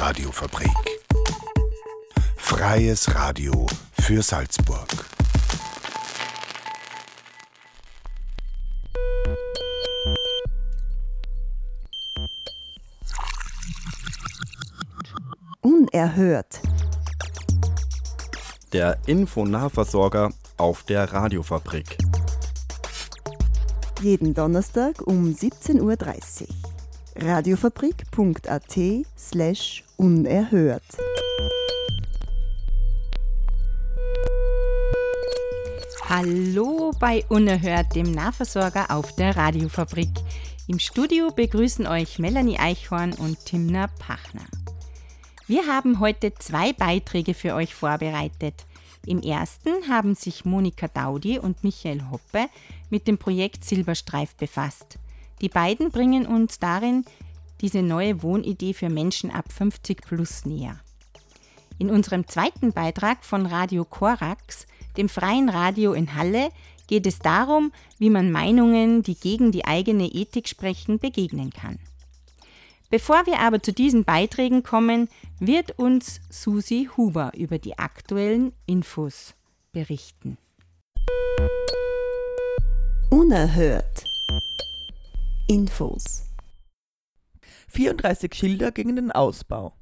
Radiofabrik. Freies Radio für Salzburg. Unerhört. Der Infonahversorger auf der Radiofabrik. Jeden Donnerstag um 17.30 Uhr. radiofabrik.at slash unerhört. Hallo bei Unerhört, dem Nahversorger auf der Radiofabrik. Im Studio begrüßen euch Melanie Eichhorn und Timna Pachner. Wir haben heute zwei Beiträge für euch vorbereitet. Im ersten haben sich Monika Daudi und Michael Hoppe mit dem Projekt Silberstreif befasst. Die beiden bringen uns darin diese neue Wohnidee für Menschen ab 50 plus näher. In unserem zweiten Beitrag von Radio Korax dem freien Radio in Halle, geht es darum, wie man Meinungen, die gegen die eigene Ethik sprechen, begegnen kann. Bevor wir aber zu diesen Beiträgen kommen, wird uns Susi Huber über die aktuellen Infos berichten. Unerhört. Infos. 34 Schilder gegen den Ausbau.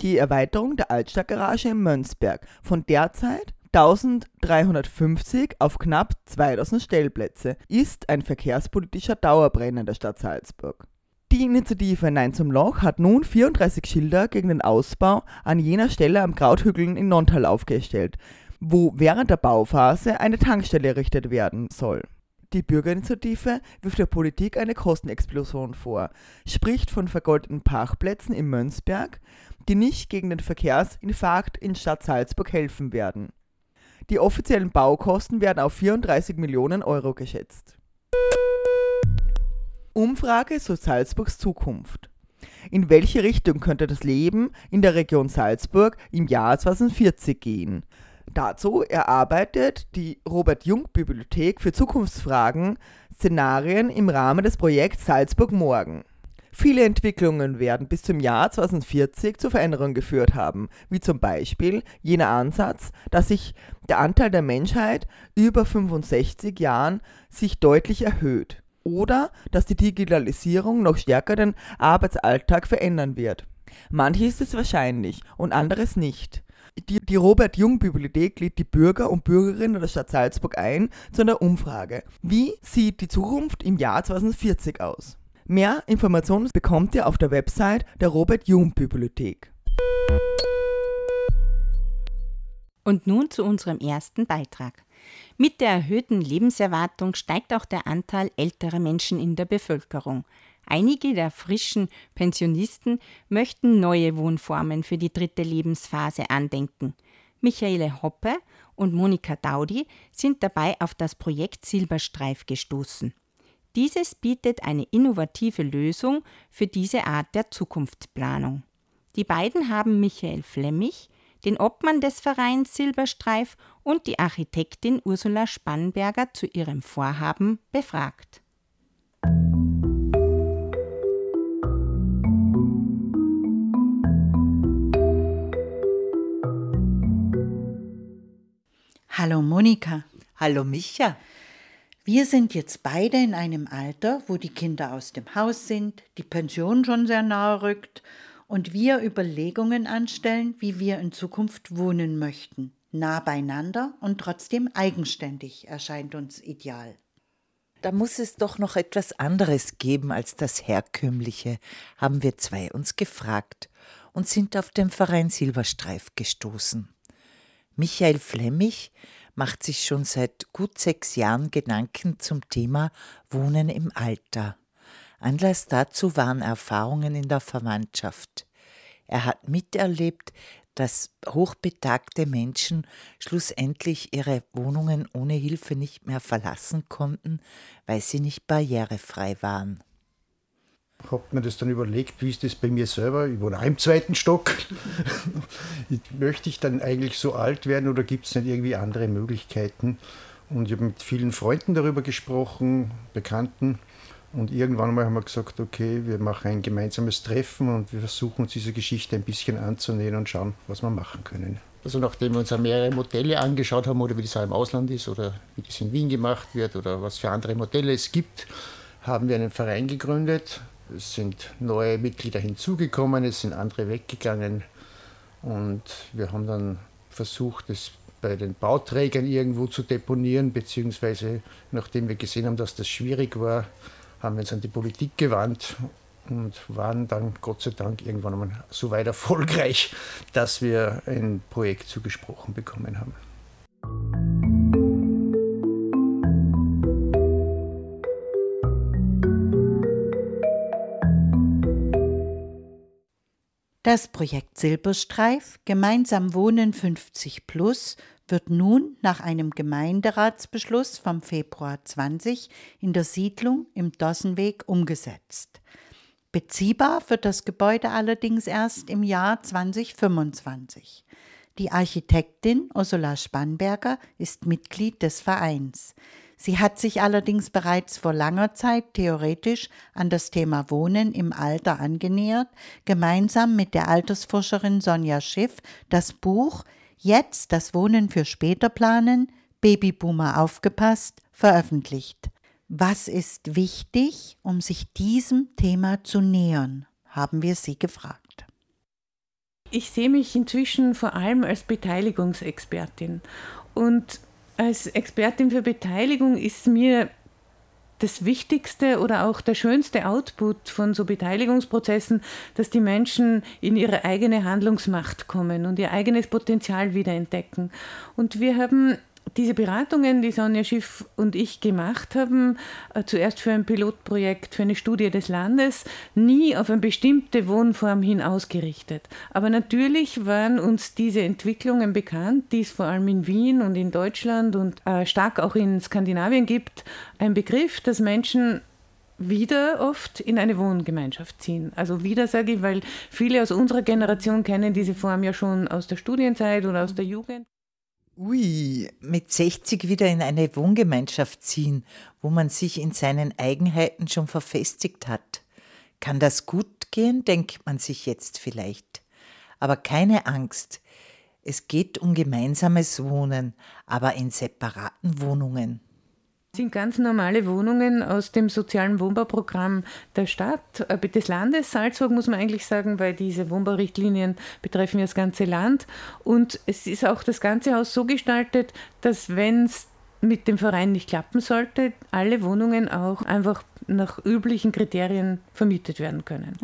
Die Erweiterung der Altstadtgarage in Mönsberg von derzeit 1350 auf knapp 2000 Stellplätze ist ein verkehrspolitischer Dauerbrenner der Stadt Salzburg. Die Initiative Nein zum Loch hat nun 34 Schilder gegen den Ausbau an jener Stelle am Krauthügeln in Nontal aufgestellt, wo während der Bauphase eine Tankstelle errichtet werden soll. Die Bürgerinitiative wirft der Politik eine Kostenexplosion vor, spricht von vergoldeten Parkplätzen in Mönsberg, die nicht gegen den Verkehrsinfarkt in Stadt Salzburg helfen werden. Die offiziellen Baukosten werden auf 34 Millionen Euro geschätzt. Umfrage zu Salzburgs Zukunft. In welche Richtung könnte das Leben in der Region Salzburg im Jahr 2040 gehen? Dazu erarbeitet die Robert Jung Bibliothek für Zukunftsfragen Szenarien im Rahmen des Projekts Salzburg Morgen. Viele Entwicklungen werden bis zum Jahr 2040 zu Veränderungen geführt haben, wie zum Beispiel jener Ansatz, dass sich der Anteil der Menschheit über 65 Jahren sich deutlich erhöht oder dass die Digitalisierung noch stärker den Arbeitsalltag verändern wird. Manches ist wahrscheinlich und anderes nicht. Die, die Robert-Jung-Bibliothek lädt die Bürger und Bürgerinnen der Stadt Salzburg ein zu einer Umfrage. Wie sieht die Zukunft im Jahr 2040 aus? Mehr Informationen bekommt ihr auf der Website der Robert-Jung-Bibliothek. Und nun zu unserem ersten Beitrag. Mit der erhöhten Lebenserwartung steigt auch der Anteil älterer Menschen in der Bevölkerung. Einige der frischen Pensionisten möchten neue Wohnformen für die dritte Lebensphase andenken. Michaele Hoppe und Monika Daudi sind dabei auf das Projekt Silberstreif gestoßen. Dieses bietet eine innovative Lösung für diese Art der Zukunftsplanung. Die beiden haben Michael Flemmich, den Obmann des Vereins Silberstreif und die Architektin Ursula Spannberger zu ihrem Vorhaben befragt. Hallo Monika. Hallo Micha. Wir sind jetzt beide in einem Alter, wo die Kinder aus dem Haus sind, die Pension schon sehr nahe rückt und wir Überlegungen anstellen, wie wir in Zukunft wohnen möchten. Nah beieinander und trotzdem eigenständig erscheint uns ideal. Da muss es doch noch etwas anderes geben als das Herkömmliche, haben wir zwei uns gefragt und sind auf den Verein Silberstreif gestoßen. Michael Flemmich macht sich schon seit gut sechs Jahren Gedanken zum Thema Wohnen im Alter. Anlass dazu waren Erfahrungen in der Verwandtschaft. Er hat miterlebt, dass hochbetagte Menschen schlussendlich ihre Wohnungen ohne Hilfe nicht mehr verlassen konnten, weil sie nicht barrierefrei waren habe mir das dann überlegt, wie ist das bei mir selber? Ich wohne auch im zweiten Stock. Möchte ich dann eigentlich so alt werden oder gibt es nicht irgendwie andere Möglichkeiten? Und ich habe mit vielen Freunden darüber gesprochen, Bekannten. Und irgendwann mal haben wir gesagt, okay, wir machen ein gemeinsames Treffen und wir versuchen uns dieser Geschichte ein bisschen anzunähern und schauen, was wir machen können. Also nachdem wir uns mehrere Modelle angeschaut haben oder wie das auch im Ausland ist oder wie das in Wien gemacht wird oder was für andere Modelle es gibt, haben wir einen Verein gegründet. Es sind neue Mitglieder hinzugekommen, es sind andere weggegangen und wir haben dann versucht, es bei den Bauträgern irgendwo zu deponieren, beziehungsweise nachdem wir gesehen haben, dass das schwierig war, haben wir uns an die Politik gewandt und waren dann Gott sei Dank irgendwann einmal so weit erfolgreich, dass wir ein Projekt zugesprochen bekommen haben. Das Projekt Silberstreif Gemeinsam Wohnen 50 Plus wird nun nach einem Gemeinderatsbeschluss vom Februar 20 in der Siedlung im Dossenweg umgesetzt. Beziehbar wird das Gebäude allerdings erst im Jahr 2025. Die Architektin Ursula Spannberger ist Mitglied des Vereins. Sie hat sich allerdings bereits vor langer Zeit theoretisch an das Thema Wohnen im Alter angenähert, gemeinsam mit der Altersforscherin Sonja Schiff das Buch Jetzt das Wohnen für später planen, Babyboomer aufgepasst, veröffentlicht. Was ist wichtig, um sich diesem Thema zu nähern, haben wir sie gefragt. Ich sehe mich inzwischen vor allem als Beteiligungsexpertin. Und als Expertin für Beteiligung ist mir das Wichtigste oder auch der schönste Output von so Beteiligungsprozessen, dass die Menschen in ihre eigene Handlungsmacht kommen und ihr eigenes Potenzial wiederentdecken. Und wir haben diese Beratungen, die Sonja Schiff und ich gemacht haben, äh, zuerst für ein Pilotprojekt, für eine Studie des Landes, nie auf eine bestimmte Wohnform hin ausgerichtet. Aber natürlich waren uns diese Entwicklungen bekannt, die es vor allem in Wien und in Deutschland und äh, stark auch in Skandinavien gibt. Ein Begriff, dass Menschen wieder oft in eine Wohngemeinschaft ziehen. Also wieder sage ich, weil viele aus unserer Generation kennen diese Form ja schon aus der Studienzeit oder aus der Jugend. Ui, mit 60 wieder in eine Wohngemeinschaft ziehen, wo man sich in seinen Eigenheiten schon verfestigt hat. Kann das gut gehen, denkt man sich jetzt vielleicht. Aber keine Angst. Es geht um gemeinsames Wohnen, aber in separaten Wohnungen. Sind ganz normale Wohnungen aus dem sozialen Wohnbauprogramm der Stadt, äh, des Landes Salzburg, muss man eigentlich sagen, weil diese Wohnbaurichtlinien betreffen ja das ganze Land. Und es ist auch das ganze Haus so gestaltet, dass wenn es mit dem Verein nicht klappen sollte, alle Wohnungen auch einfach nach üblichen Kriterien vermietet werden können.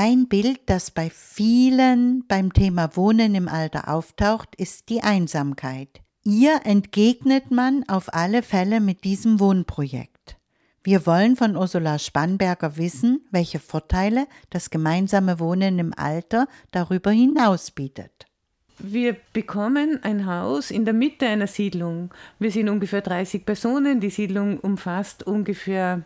Ein Bild, das bei vielen beim Thema Wohnen im Alter auftaucht, ist die Einsamkeit. Ihr entgegnet man auf alle Fälle mit diesem Wohnprojekt. Wir wollen von Ursula Spannberger wissen, welche Vorteile das gemeinsame Wohnen im Alter darüber hinaus bietet. Wir bekommen ein Haus in der Mitte einer Siedlung. Wir sind ungefähr 30 Personen. Die Siedlung umfasst ungefähr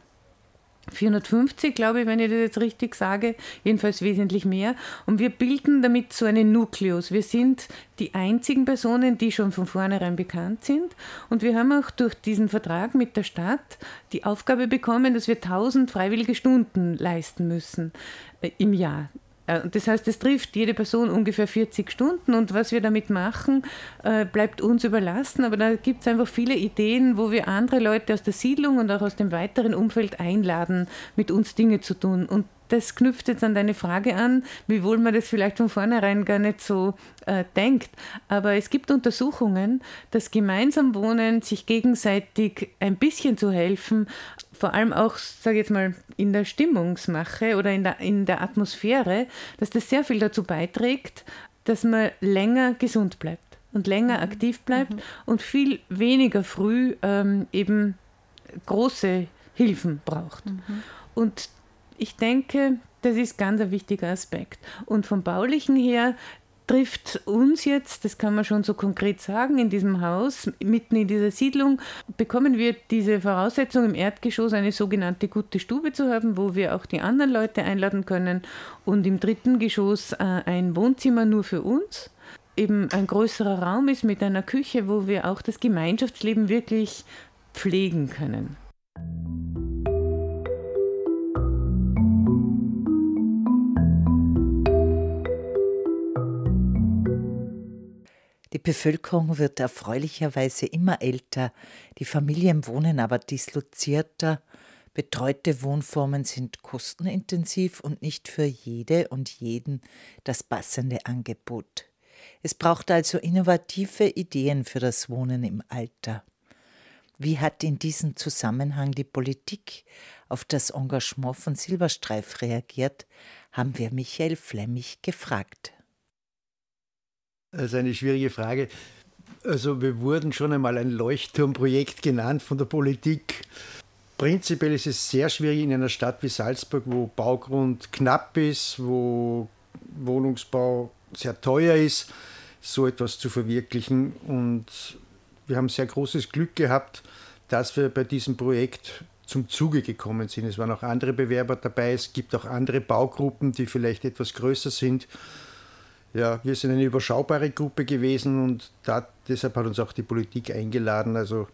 450, glaube ich, wenn ich das jetzt richtig sage, jedenfalls wesentlich mehr. Und wir bilden damit so einen Nukleus. Wir sind die einzigen Personen, die schon von vornherein bekannt sind. Und wir haben auch durch diesen Vertrag mit der Stadt die Aufgabe bekommen, dass wir 1000 freiwillige Stunden leisten müssen äh, im Jahr. Äh, das heißt, es trifft jede Person ungefähr 40 Stunden und was wir damit machen, äh, bleibt uns überlassen. Aber da gibt es einfach viele Ideen, wo wir andere Leute aus der Siedlung und auch aus dem weiteren Umfeld einladen, mit uns Dinge zu tun. Und das knüpft jetzt an deine Frage an, wiewohl man das vielleicht von vornherein gar nicht so äh, denkt. Aber es gibt Untersuchungen, dass gemeinsam Wohnen, sich gegenseitig ein bisschen zu helfen, vor allem auch, sage ich jetzt mal, in der Stimmungsmache oder in der, in der Atmosphäre, dass das sehr viel dazu beiträgt, dass man länger gesund bleibt und länger mhm. aktiv bleibt mhm. und viel weniger früh ähm, eben große Hilfen braucht. Mhm. Und ich denke, das ist ganz ein wichtiger Aspekt. Und vom Baulichen her trifft uns jetzt, das kann man schon so konkret sagen, in diesem Haus, mitten in dieser Siedlung, bekommen wir diese Voraussetzung im Erdgeschoss eine sogenannte gute Stube zu haben, wo wir auch die anderen Leute einladen können und im dritten Geschoss äh, ein Wohnzimmer nur für uns. Eben ein größerer Raum ist mit einer Küche, wo wir auch das Gemeinschaftsleben wirklich pflegen können. Die Bevölkerung wird erfreulicherweise immer älter, die Familien wohnen aber dislozierter, betreute Wohnformen sind kostenintensiv und nicht für jede und jeden das passende Angebot. Es braucht also innovative Ideen für das Wohnen im Alter. Wie hat in diesem Zusammenhang die Politik auf das Engagement von Silberstreif reagiert, haben wir Michael Flemmig gefragt. Das ist eine schwierige Frage. Also wir wurden schon einmal ein Leuchtturmprojekt genannt von der Politik. Prinzipiell ist es sehr schwierig in einer Stadt wie Salzburg, wo Baugrund knapp ist, wo Wohnungsbau sehr teuer ist, so etwas zu verwirklichen. Und wir haben sehr großes Glück gehabt, dass wir bei diesem Projekt zum Zuge gekommen sind. Es waren auch andere Bewerber dabei. Es gibt auch andere Baugruppen, die vielleicht etwas größer sind. Ja, wir sind eine überschaubare Gruppe gewesen und da, deshalb hat uns auch die Politik eingeladen, also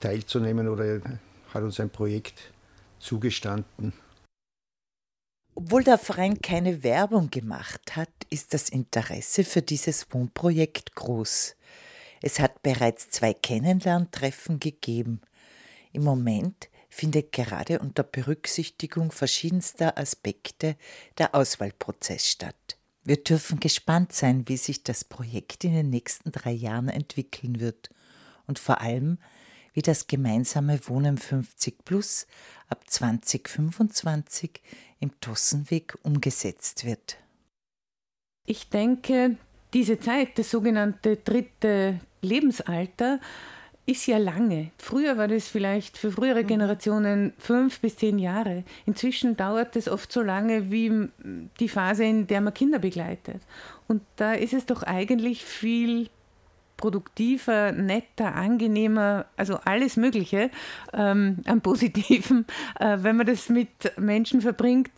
teilzunehmen oder hat uns ein Projekt zugestanden. Obwohl der Verein keine Werbung gemacht hat, ist das Interesse für dieses Wohnprojekt groß. Es hat bereits zwei Kennenlerntreffen gegeben. Im Moment findet gerade unter Berücksichtigung verschiedenster Aspekte der Auswahlprozess statt. Wir dürfen gespannt sein, wie sich das Projekt in den nächsten drei Jahren entwickeln wird und vor allem, wie das gemeinsame Wohnen 50 Plus ab 2025 im Tossenweg umgesetzt wird. Ich denke, diese Zeit, das sogenannte dritte Lebensalter, ist ja lange. Früher war das vielleicht für frühere mhm. Generationen fünf bis zehn Jahre. Inzwischen dauert es oft so lange wie die Phase, in der man Kinder begleitet. Und da ist es doch eigentlich viel produktiver, netter, angenehmer, also alles Mögliche ähm, am Positiven, äh, wenn man das mit Menschen verbringt,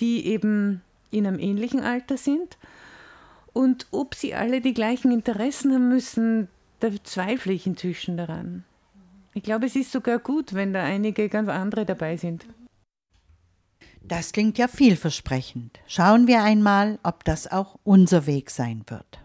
die eben in einem ähnlichen Alter sind. Und ob sie alle die gleichen Interessen haben müssen, da zweifle ich inzwischen daran. Ich glaube, es ist sogar gut, wenn da einige ganz andere dabei sind. Das klingt ja vielversprechend. Schauen wir einmal, ob das auch unser Weg sein wird.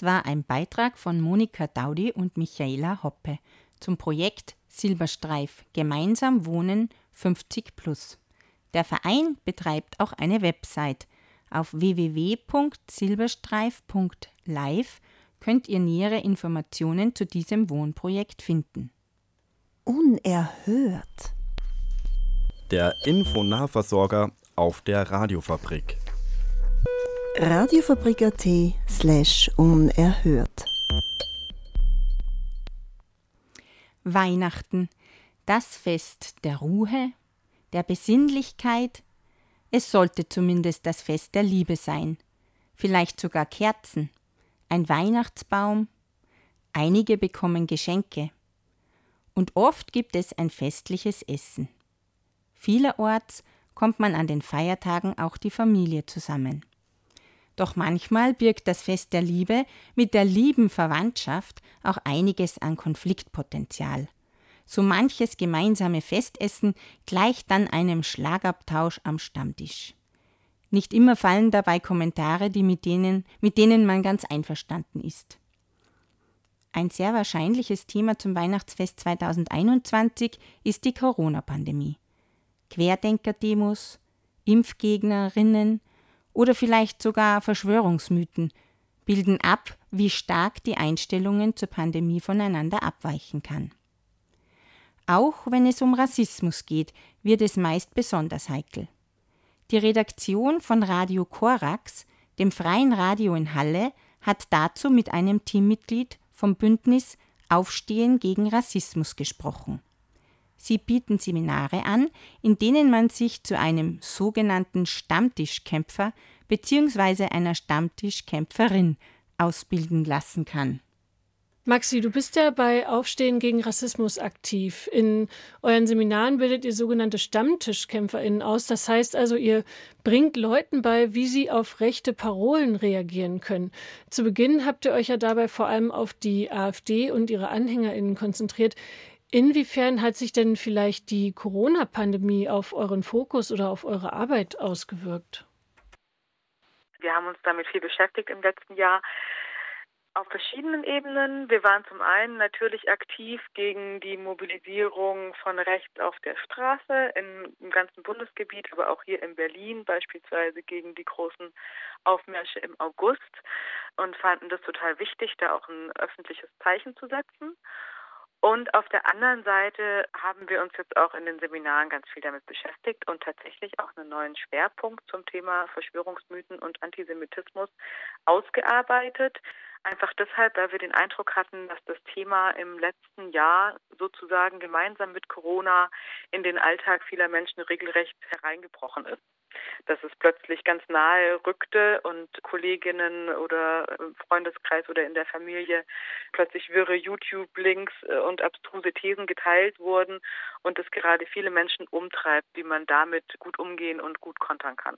Das war ein Beitrag von Monika Daudi und Michaela Hoppe zum Projekt Silberstreif Gemeinsam Wohnen 50 Plus. Der Verein betreibt auch eine Website. Auf www.silberstreif.live könnt ihr nähere Informationen zu diesem Wohnprojekt finden. Unerhört. Der Infonahversorger auf der Radiofabrik radiofabrik.at slash unerhört. Weihnachten, das Fest der Ruhe, der Besinnlichkeit. Es sollte zumindest das Fest der Liebe sein. Vielleicht sogar Kerzen, ein Weihnachtsbaum. Einige bekommen Geschenke. Und oft gibt es ein festliches Essen. Vielerorts kommt man an den Feiertagen auch die Familie zusammen. Doch manchmal birgt das Fest der Liebe mit der lieben Verwandtschaft auch einiges an Konfliktpotenzial. So manches gemeinsame Festessen gleicht dann einem Schlagabtausch am Stammtisch. Nicht immer fallen dabei Kommentare, die mit denen, mit denen man ganz einverstanden ist. Ein sehr wahrscheinliches Thema zum Weihnachtsfest 2021 ist die Corona-Pandemie. Querdenker-Demos, Impfgegnerinnen, oder vielleicht sogar Verschwörungsmythen bilden ab, wie stark die Einstellungen zur Pandemie voneinander abweichen kann. Auch wenn es um Rassismus geht, wird es meist besonders heikel. Die Redaktion von Radio Korax, dem freien Radio in Halle, hat dazu mit einem Teammitglied vom Bündnis Aufstehen gegen Rassismus gesprochen. Sie bieten Seminare an, in denen man sich zu einem sogenannten Stammtischkämpfer bzw. einer Stammtischkämpferin ausbilden lassen kann. Maxi, du bist ja bei Aufstehen gegen Rassismus aktiv. In euren Seminaren bildet ihr sogenannte StammtischkämpferInnen aus. Das heißt also, ihr bringt Leuten bei, wie sie auf rechte Parolen reagieren können. Zu Beginn habt ihr euch ja dabei vor allem auf die AfD und ihre AnhängerInnen konzentriert. Inwiefern hat sich denn vielleicht die Corona-Pandemie auf euren Fokus oder auf eure Arbeit ausgewirkt? Wir haben uns damit viel beschäftigt im letzten Jahr auf verschiedenen Ebenen. Wir waren zum einen natürlich aktiv gegen die Mobilisierung von rechts auf der Straße im ganzen Bundesgebiet, aber auch hier in Berlin beispielsweise gegen die großen Aufmärsche im August und fanden das total wichtig, da auch ein öffentliches Zeichen zu setzen. Und auf der anderen Seite haben wir uns jetzt auch in den Seminaren ganz viel damit beschäftigt und tatsächlich auch einen neuen Schwerpunkt zum Thema Verschwörungsmythen und Antisemitismus ausgearbeitet. Einfach deshalb, weil wir den Eindruck hatten, dass das Thema im letzten Jahr sozusagen gemeinsam mit Corona in den Alltag vieler Menschen regelrecht hereingebrochen ist dass es plötzlich ganz nahe rückte und Kolleginnen oder im Freundeskreis oder in der Familie plötzlich wirre YouTube-Links äh, und abstruse Thesen geteilt wurden und es gerade viele Menschen umtreibt, wie man damit gut umgehen und gut kontern kann.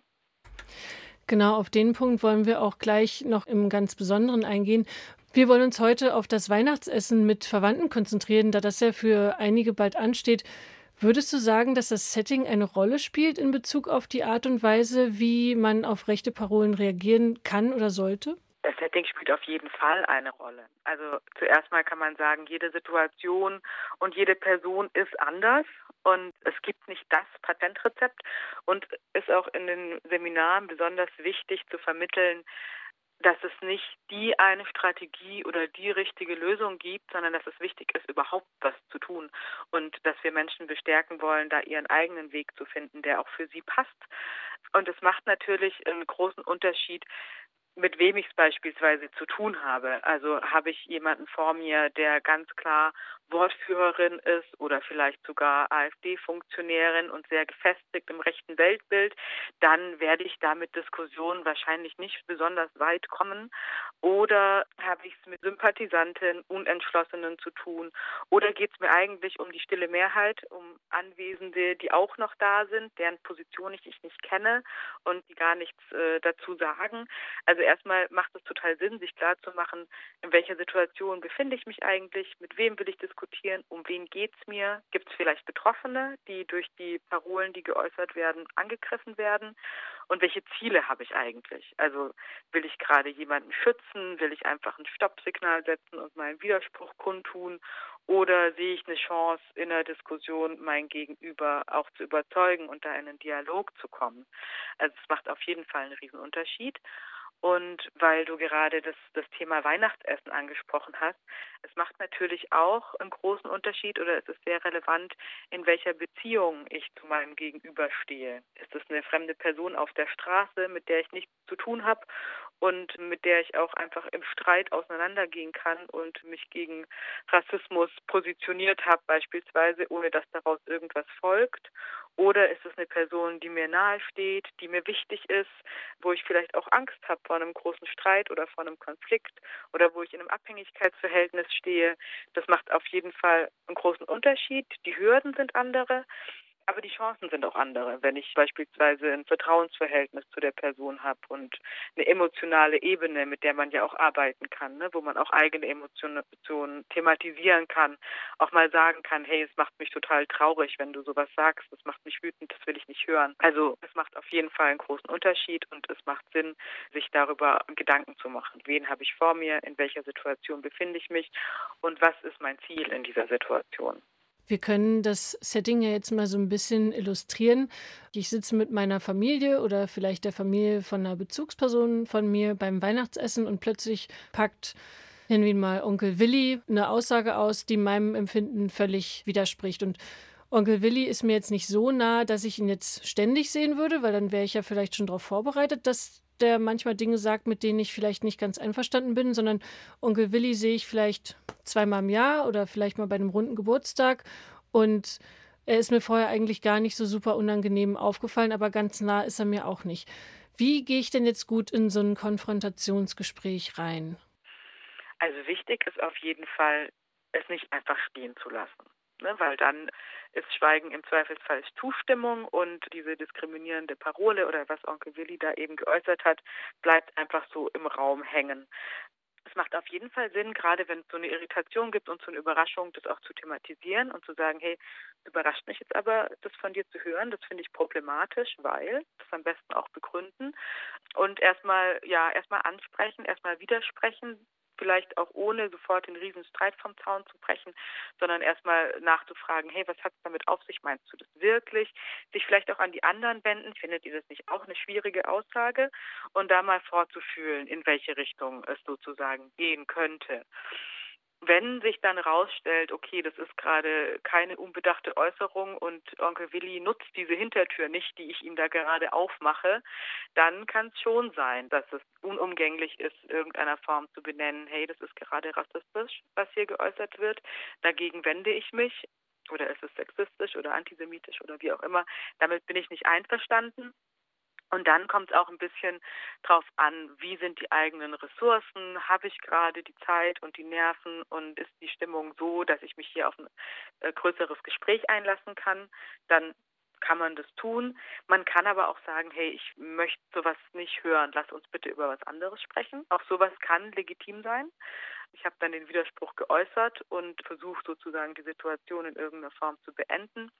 Genau, auf den Punkt wollen wir auch gleich noch im ganz Besonderen eingehen. Wir wollen uns heute auf das Weihnachtsessen mit Verwandten konzentrieren, da das ja für einige bald ansteht. Würdest du sagen, dass das Setting eine Rolle spielt in Bezug auf die Art und Weise, wie man auf rechte Parolen reagieren kann oder sollte? Das Setting spielt auf jeden Fall eine Rolle. Also zuerst mal kann man sagen, jede Situation und jede Person ist anders und es gibt nicht das Patentrezept und ist auch in den Seminaren besonders wichtig zu vermitteln, dass es nicht die eine Strategie oder die richtige Lösung gibt, sondern dass es wichtig ist, überhaupt was zu tun und dass wir Menschen bestärken wollen, da ihren eigenen Weg zu finden, der auch für sie passt. Und es macht natürlich einen großen Unterschied, mit wem ich es beispielsweise zu tun habe. Also habe ich jemanden vor mir, der ganz klar Wortführerin ist oder vielleicht sogar AfD-Funktionärin und sehr gefestigt im rechten Weltbild, dann werde ich da mit Diskussionen wahrscheinlich nicht besonders weit kommen. Oder habe ich es mit Sympathisanten, Unentschlossenen zu tun? Oder geht es mir eigentlich um die stille Mehrheit, um Anwesende, die auch noch da sind, deren Position ich nicht kenne und die gar nichts äh, dazu sagen? Also erstmal macht es total Sinn, sich klarzumachen, in welcher Situation befinde ich mich eigentlich, mit wem will ich diskutieren um wen geht es mir? Gibt es vielleicht Betroffene, die durch die Parolen, die geäußert werden, angegriffen werden? Und welche Ziele habe ich eigentlich? Also will ich gerade jemanden schützen? Will ich einfach ein Stoppsignal setzen und meinen Widerspruch kundtun? Oder sehe ich eine Chance, in der Diskussion mein Gegenüber auch zu überzeugen und da in einen Dialog zu kommen? Also es macht auf jeden Fall einen Riesenunterschied. Und weil du gerade das, das Thema Weihnachtsessen angesprochen hast, es macht natürlich auch einen großen Unterschied oder es ist sehr relevant, in welcher Beziehung ich zu meinem Gegenüber stehe. Ist es eine fremde Person auf der Straße, mit der ich nichts zu tun habe und mit der ich auch einfach im Streit auseinandergehen kann und mich gegen Rassismus positioniert habe, beispielsweise, ohne dass daraus irgendwas folgt? Oder ist es eine Person, die mir nahe steht, die mir wichtig ist, wo ich vielleicht auch Angst habe vor einem großen Streit oder vor einem Konflikt oder wo ich in einem Abhängigkeitsverhältnis stehe? Das macht auf jeden Fall einen großen Unterschied. Die Hürden sind andere. Aber die Chancen sind auch andere, wenn ich beispielsweise ein Vertrauensverhältnis zu der Person habe und eine emotionale Ebene, mit der man ja auch arbeiten kann, ne? wo man auch eigene Emotionen thematisieren kann, auch mal sagen kann, hey, es macht mich total traurig, wenn du sowas sagst, das macht mich wütend, das will ich nicht hören. Also es macht auf jeden Fall einen großen Unterschied und es macht Sinn, sich darüber Gedanken zu machen. Wen habe ich vor mir, in welcher Situation befinde ich mich und was ist mein Ziel in dieser Situation. Wir können das Setting ja jetzt mal so ein bisschen illustrieren. Ich sitze mit meiner Familie oder vielleicht der Familie von einer Bezugsperson von mir beim Weihnachtsessen und plötzlich packt wir ihn mal Onkel Willi, eine Aussage aus, die meinem Empfinden völlig widerspricht. Und Onkel Willi ist mir jetzt nicht so nah, dass ich ihn jetzt ständig sehen würde, weil dann wäre ich ja vielleicht schon darauf vorbereitet, dass der manchmal Dinge sagt, mit denen ich vielleicht nicht ganz einverstanden bin, sondern Onkel Willi sehe ich vielleicht zweimal im Jahr oder vielleicht mal bei einem runden Geburtstag. Und er ist mir vorher eigentlich gar nicht so super unangenehm aufgefallen, aber ganz nah ist er mir auch nicht. Wie gehe ich denn jetzt gut in so ein Konfrontationsgespräch rein? Also wichtig ist auf jeden Fall, es nicht einfach stehen zu lassen. Ne? Weil dann ist Schweigen im Zweifelsfall Zustimmung und diese diskriminierende Parole oder was Onkel Willi da eben geäußert hat, bleibt einfach so im Raum hängen. Es macht auf jeden Fall Sinn, gerade wenn es so eine Irritation gibt und so eine Überraschung, das auch zu thematisieren und zu sagen, hey, überrascht mich jetzt aber, das von dir zu hören, das finde ich problematisch, weil, das am besten auch begründen und erstmal, ja, erstmal ansprechen, erstmal widersprechen, vielleicht auch ohne sofort den riesen Streit vom Zaun zu brechen, sondern erstmal nachzufragen, hey, was hat es damit auf sich? Meinst du das wirklich? Sich vielleicht auch an die anderen wenden. Findet ihr das nicht auch eine schwierige Aussage? Und da mal vorzufühlen, in welche Richtung es sozusagen gehen könnte wenn sich dann rausstellt, okay, das ist gerade keine unbedachte Äußerung und Onkel Willi nutzt diese Hintertür nicht, die ich ihm da gerade aufmache, dann kann es schon sein, dass es unumgänglich ist, irgendeiner Form zu benennen, hey, das ist gerade rassistisch, was hier geäußert wird, dagegen wende ich mich oder ist es sexistisch oder antisemitisch oder wie auch immer, damit bin ich nicht einverstanden und dann kommt es auch ein bisschen drauf an, wie sind die eigenen Ressourcen, habe ich gerade die Zeit und die Nerven und ist die Stimmung so, dass ich mich hier auf ein äh, größeres Gespräch einlassen kann. Dann kann man das tun. Man kann aber auch sagen, hey, ich möchte sowas nicht hören, lass uns bitte über was anderes sprechen. Auch sowas kann legitim sein. Ich habe dann den Widerspruch geäußert und versucht sozusagen die Situation in irgendeiner Form zu beenden.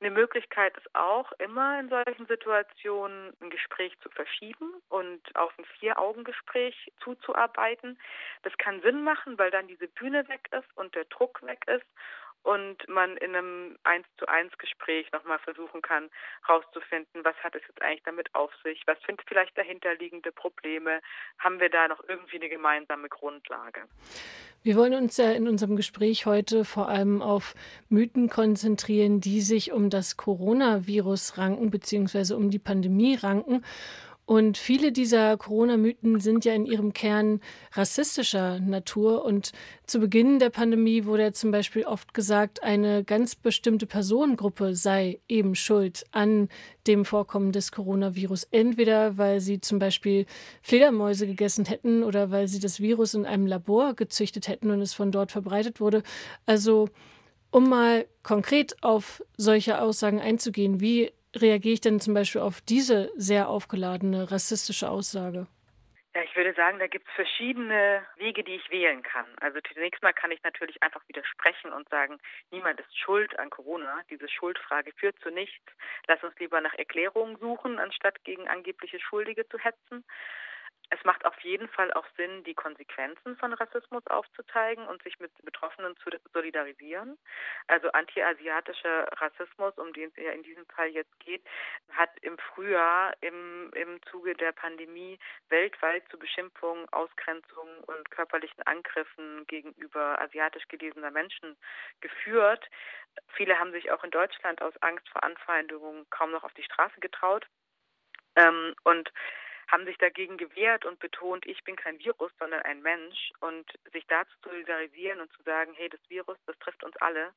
Eine Möglichkeit ist auch immer in solchen Situationen ein Gespräch zu verschieben und auf ein Vier-Augen-Gespräch zuzuarbeiten. Das kann Sinn machen, weil dann diese Bühne weg ist und der Druck weg ist und man in einem eins zu eins Gespräch nochmal versuchen kann, herauszufinden, was hat es jetzt eigentlich damit auf sich, was sind vielleicht dahinterliegende Probleme, haben wir da noch irgendwie eine gemeinsame Grundlage. Wir wollen uns ja in unserem Gespräch heute vor allem auf Mythen konzentrieren, die sich um das Coronavirus ranken, beziehungsweise um die Pandemie ranken. Und viele dieser Corona-Mythen sind ja in ihrem Kern rassistischer Natur. Und zu Beginn der Pandemie wurde ja zum Beispiel oft gesagt, eine ganz bestimmte Personengruppe sei eben schuld an dem Vorkommen des Coronavirus. Entweder weil sie zum Beispiel Fledermäuse gegessen hätten oder weil sie das Virus in einem Labor gezüchtet hätten und es von dort verbreitet wurde. Also um mal konkret auf solche Aussagen einzugehen, wie reagiere ich denn zum Beispiel auf diese sehr aufgeladene rassistische Aussage? Ja, ich würde sagen, da gibt es verschiedene Wege, die ich wählen kann. Also zunächst mal kann ich natürlich einfach widersprechen und sagen, niemand ist schuld an Corona. Diese Schuldfrage führt zu nichts. Lass uns lieber nach Erklärungen suchen, anstatt gegen angebliche Schuldige zu hetzen. Es macht auf jeden Fall auch Sinn, die Konsequenzen von Rassismus aufzuzeigen und sich mit Betroffenen zu solidarisieren. Also antiasiatischer Rassismus, um den es ja in diesem Fall jetzt geht, hat im Frühjahr im, im Zuge der Pandemie weltweit zu Beschimpfungen, Ausgrenzungen und körperlichen Angriffen gegenüber asiatisch gelesener Menschen geführt. Viele haben sich auch in Deutschland aus Angst vor Anfeindungen kaum noch auf die Straße getraut. Ähm, und haben sich dagegen gewehrt und betont, ich bin kein Virus, sondern ein Mensch und sich da zu solidarisieren und zu sagen, hey, das Virus, das trifft uns alle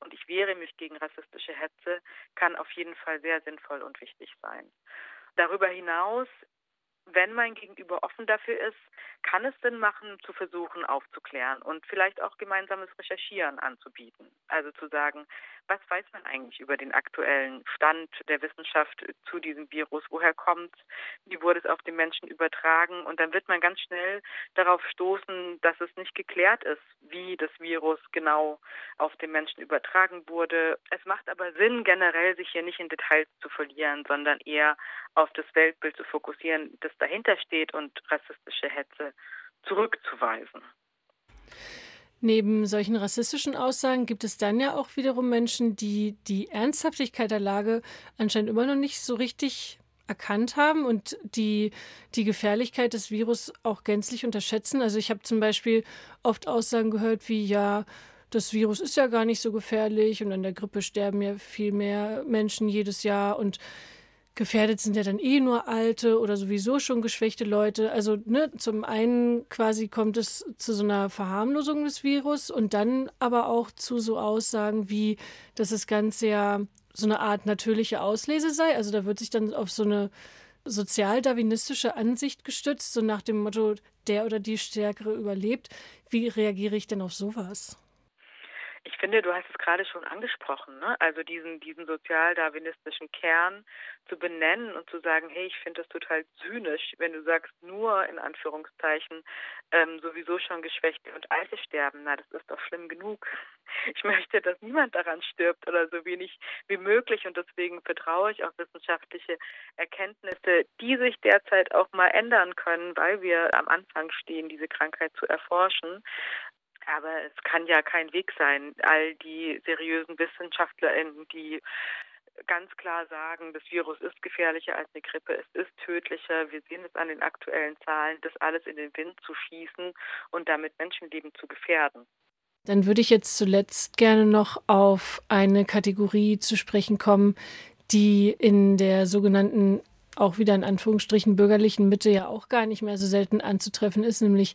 und ich wehre mich gegen rassistische Hetze, kann auf jeden Fall sehr sinnvoll und wichtig sein. Darüber hinaus wenn mein Gegenüber offen dafür ist, kann es Sinn machen, zu versuchen aufzuklären und vielleicht auch gemeinsames Recherchieren anzubieten. Also zu sagen, was weiß man eigentlich über den aktuellen Stand der Wissenschaft zu diesem Virus? Woher kommt es? Wie wurde es auf den Menschen übertragen? Und dann wird man ganz schnell darauf stoßen, dass es nicht geklärt ist, wie das Virus genau auf den Menschen übertragen wurde. Es macht aber Sinn, generell sich hier nicht in Details zu verlieren, sondern eher auf das Weltbild zu fokussieren, das dahinter steht und rassistische Hetze zurückzuweisen. Neben solchen rassistischen Aussagen gibt es dann ja auch wiederum Menschen, die die Ernsthaftigkeit der Lage anscheinend immer noch nicht so richtig erkannt haben und die die Gefährlichkeit des Virus auch gänzlich unterschätzen. Also ich habe zum Beispiel oft Aussagen gehört wie ja, das Virus ist ja gar nicht so gefährlich und an der Grippe sterben ja viel mehr Menschen jedes Jahr und gefährdet sind ja dann eh nur alte oder sowieso schon geschwächte Leute. Also ne, zum einen quasi kommt es zu so einer Verharmlosung des Virus und dann aber auch zu so Aussagen wie, dass das Ganze ja so eine Art natürliche Auslese sei. Also da wird sich dann auf so eine sozial-darwinistische Ansicht gestützt, so nach dem Motto, der oder die Stärkere überlebt. Wie reagiere ich denn auf sowas? Ich finde, du hast es gerade schon angesprochen, ne? also diesen, diesen sozial-darwinistischen Kern zu benennen und zu sagen, hey, ich finde das total zynisch, wenn du sagst, nur in Anführungszeichen ähm, sowieso schon Geschwächte und Alte sterben. Na, das ist doch schlimm genug. Ich möchte, dass niemand daran stirbt oder so wenig wie möglich und deswegen vertraue ich auf wissenschaftliche Erkenntnisse, die sich derzeit auch mal ändern können, weil wir am Anfang stehen, diese Krankheit zu erforschen. Aber es kann ja kein Weg sein, all die seriösen WissenschaftlerInnen, die ganz klar sagen, das Virus ist gefährlicher als eine Grippe, es ist tödlicher, wir sehen es an den aktuellen Zahlen, das alles in den Wind zu schießen und damit Menschenleben zu gefährden. Dann würde ich jetzt zuletzt gerne noch auf eine Kategorie zu sprechen kommen, die in der sogenannten auch wieder in Anführungsstrichen bürgerlichen Mitte ja auch gar nicht mehr so selten anzutreffen ist, nämlich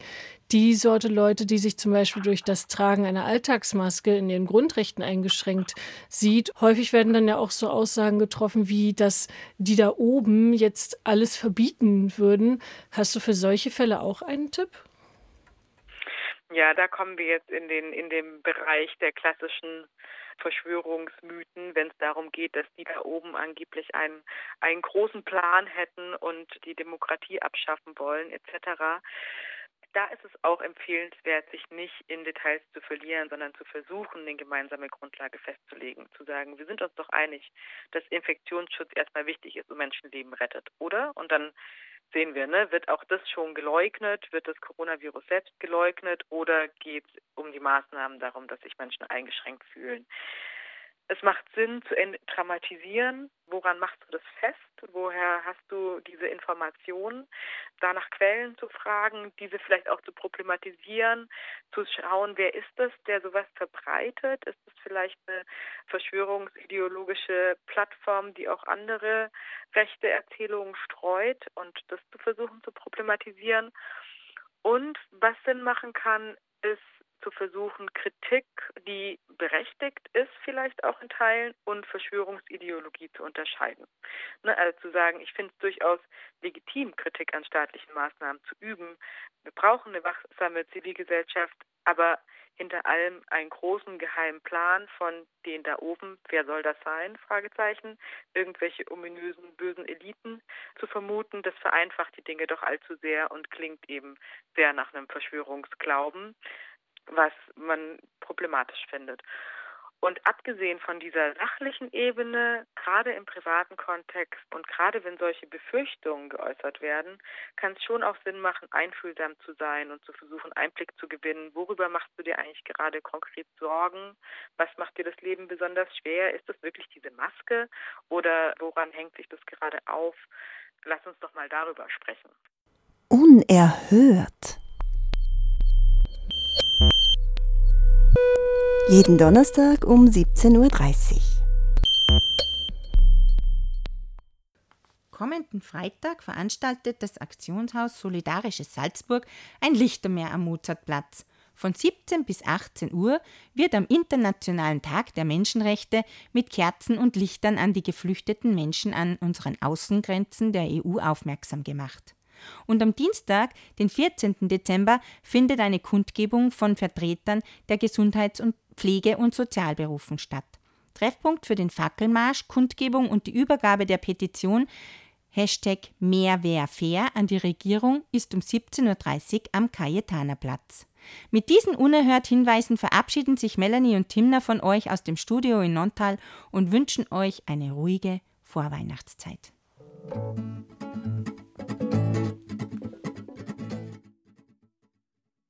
die Sorte Leute, die sich zum Beispiel durch das Tragen einer Alltagsmaske in ihren Grundrechten eingeschränkt sieht. Häufig werden dann ja auch so Aussagen getroffen, wie dass die da oben jetzt alles verbieten würden. Hast du für solche Fälle auch einen Tipp? Ja, da kommen wir jetzt in den in den Bereich der klassischen Verschwörungsmythen, wenn es darum geht, dass die da oben angeblich einen, einen großen Plan hätten und die Demokratie abschaffen wollen, etc. Da ist es auch empfehlenswert, sich nicht in Details zu verlieren, sondern zu versuchen, eine gemeinsame Grundlage festzulegen. Zu sagen, wir sind uns doch einig, dass Infektionsschutz erstmal wichtig ist und Menschenleben rettet, oder? Und dann sehen wir, ne, wird auch das schon geleugnet? Wird das Coronavirus selbst geleugnet? Oder geht es um die Maßnahmen darum, dass sich Menschen eingeschränkt fühlen? Es macht Sinn zu dramatisieren. Woran machst du das fest? Woher hast du diese Informationen? Da nach Quellen zu fragen, diese vielleicht auch zu problematisieren, zu schauen, wer ist es, der sowas verbreitet? Ist es vielleicht eine verschwörungsideologische Plattform, die auch andere rechte Erzählungen streut und das zu versuchen zu problematisieren? Und was Sinn machen kann, ist zu versuchen, Kritik, die berechtigt ist, vielleicht auch in Teilen, und Verschwörungsideologie zu unterscheiden. Ne, also zu sagen, ich finde es durchaus legitim, Kritik an staatlichen Maßnahmen zu üben. Wir brauchen eine wachsame Zivilgesellschaft, aber hinter allem einen großen geheimen Plan von den da oben, wer soll das sein? Fragezeichen, irgendwelche ominösen, bösen Eliten zu vermuten, das vereinfacht die Dinge doch allzu sehr und klingt eben sehr nach einem Verschwörungsglauben was man problematisch findet. Und abgesehen von dieser sachlichen Ebene, gerade im privaten Kontext und gerade wenn solche Befürchtungen geäußert werden, kann es schon auch Sinn machen, einfühlsam zu sein und zu versuchen, Einblick zu gewinnen. Worüber machst du dir eigentlich gerade konkret Sorgen? Was macht dir das Leben besonders schwer? Ist es wirklich diese Maske oder woran hängt sich das gerade auf? Lass uns doch mal darüber sprechen. Unerhört. Jeden Donnerstag um 17.30 Uhr. Kommenden Freitag veranstaltet das Aktionshaus Solidarisches Salzburg ein Lichtermeer am Mozartplatz. Von 17 bis 18 Uhr wird am Internationalen Tag der Menschenrechte mit Kerzen und Lichtern an die geflüchteten Menschen an unseren Außengrenzen der EU aufmerksam gemacht. Und am Dienstag, den 14. Dezember, findet eine Kundgebung von Vertretern der Gesundheits- und Pflege- und Sozialberufen statt. Treffpunkt für den Fackelmarsch, Kundgebung und die Übergabe der Petition Hashtag Mehr wär fair an die Regierung ist um 17.30 Uhr am Cayetanerplatz. Mit diesen unerhört Hinweisen verabschieden sich Melanie und Timna von euch aus dem Studio in Nontal und wünschen euch eine ruhige Vorweihnachtszeit.